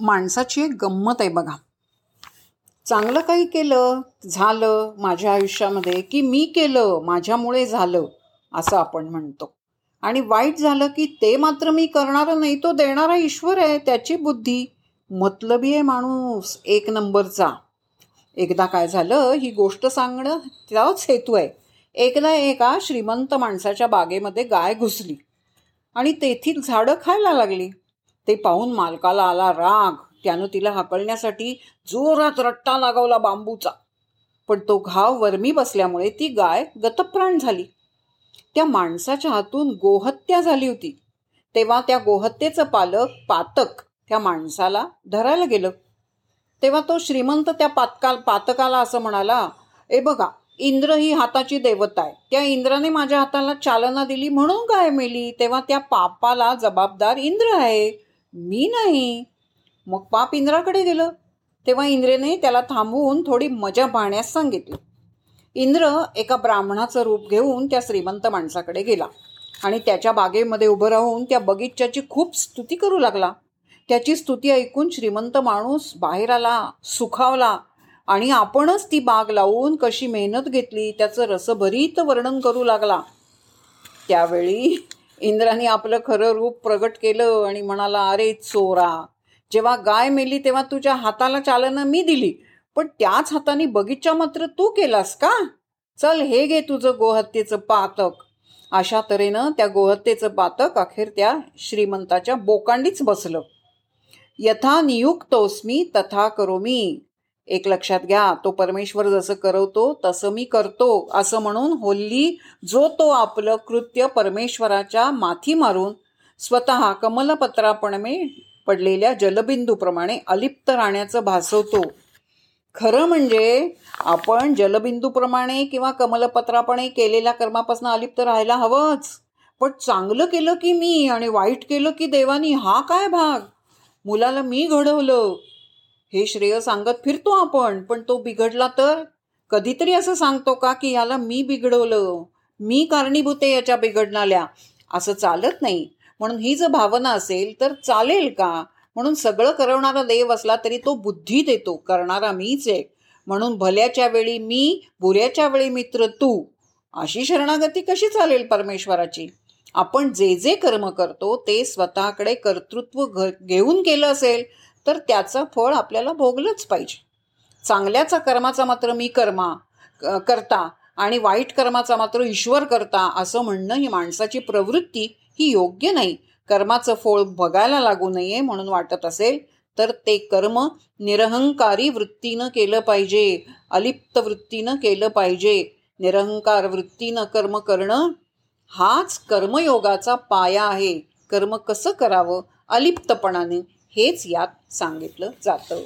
माणसाची एक गंमत आहे बघा. चांगलं काही केलं झालं माझ्या आयुष्यामध्ये की मी केलं माझ्यामुळे झालं असं आपण म्हणतो. आणि वाईट झालं की ते मात्र मी करणारा नाही तो देणारा ईश्वर आहे त्याची बुद्धी. मतलबी आहे माणूस एक नंबरचा. एकदा काय झालं ही गोष्ट सांगणं त्याच हेतू आहे. एकदा एका श्रीमंत माणसाच्या बागेमध्ये गाय घुसली आणि तेथील झाडं खायला लागली. ते पाहून मालकाला आला राग. त्यानं तिला हाकलण्यासाठी जोरात रट्टा लागवला बांबूचा. पण तो घाव वर्मी बसल्यामुळे ती गाय गतप्राण झाली. त्या माणसाच्या हातून गोहत्या झाली होती. तेव्हा त्या गोहत्येचं पालक पातक त्या माणसाला धरायला गेलं. तेव्हा तो श्रीमंत त्या पातकाल पातकाला असं म्हणाला ए बघा इंद्र ही हाताची देवता आहे. त्या इंद्राने माझ्या हाताला चालना दिली म्हणून गाय मेली. तेव्हा त्या पापाला जबाबदार इंद्र आहे. मी नाही. मग पाप इंद्राकडे गेलं तेव्हा इंद्रेने त्याला थांबवून थोडी मजा पाहण्यास सांगितली. इंद्र एका ब्राह्मणाचं रूप घेऊन त्या श्रीमंत माणसाकडे गेला आणि त्याच्या बागेमध्ये उभं राहून त्या बगीच्याची खूप स्तुती करू लागला. त्याची स्तुती ऐकून श्रीमंत माणूस बाहेर आला सुखावला आणि आपणच ती बाग लावून कशी मेहनत घेतली त्याचं रसभरीत वर्णन करू लागला. त्यावेळी इंद्राने आपलं खरं रूप प्रगट केलं आणि म्हणाला अरे चोरा जेव्हा गाय मेली तेव्हा तुझ्या हाताला चालना मी दिली पण त्याच हाताने बगीचा मात्र तू केलास का? चल हे घे तुझं गोहत्येचं पातक. अशा तऱ्हेनं त्या गोहत्येचं पातक अखेर त्या श्रीमंताच्या बोकांडीच बसलं. यथा नियुक्तोस्मी तथा करो मी एक लक्षात घ्या तो परमेश्वर जसं करवतो तसं मी करतो असं म्हणून होल्ली जो तो आपलं कृत्य परमेश्वराच्या माथी मारून स्वतः कमलपत्रापणे पडलेल्या जलबिंदूप्रमाणे अलिप्त राहण्याचं भासवतो. खरं म्हणजे आपण जलबिंदूप्रमाणे किंवा कमलपत्रापणे केलेल्या कर्मापासून अलिप्त राहायला हवंच. पण चांगलं केलं की मी आणि वाईट केलं की देवानी हा काय भाग? मुलाला मी घडवलं. हे श्रेय सांगत फिरतो आपण पण तो बिघडला तर? कधीतरी असं सांगतो का की याला मी बिघडवलं? मी कारणीभूत आहे याच्या बिघडणाल्या. असं चालत नाही. म्हणून ही जर भावना असेल तर चालेल का? म्हणून सगळं करवणारा देव असला तरी तो बुद्धी देतो. करणारा मीच आहे. म्हणून भल्याच्या वेळी मी बुऱ्याच्या वेळी मित्र तू. अशी शरणागती कशी चालेल परमेश्वराची? आपण जे जे कर्म करतो ते स्वतःकडे कर्तृत्व घेऊन केलं असेल तर त्याचं फळ आपल्याला भोगलंच पाहिजे. चांगल्याचा कर्माचा मात्र मी कर्मा करता आणि वाईट कर्माचा मात्र ईश्वर करता असं म्हणणं ही माणसाची प्रवृत्ती ही योग्य नाही. कर्माचं फळ बघायला लागू नये म्हणून वाटत असेल तर ते कर्म निरहंकारी वृत्तीनं केलं पाहिजे अलिप्त वृत्तीनं केलं पाहिजे. निरहंकार वृत्तीनं कर्म करणं हाच कर्मयोगाचा पाया आहे. कर्म कसं करावं? अलिप्तपणाने हेच यात सांगितलं जातं.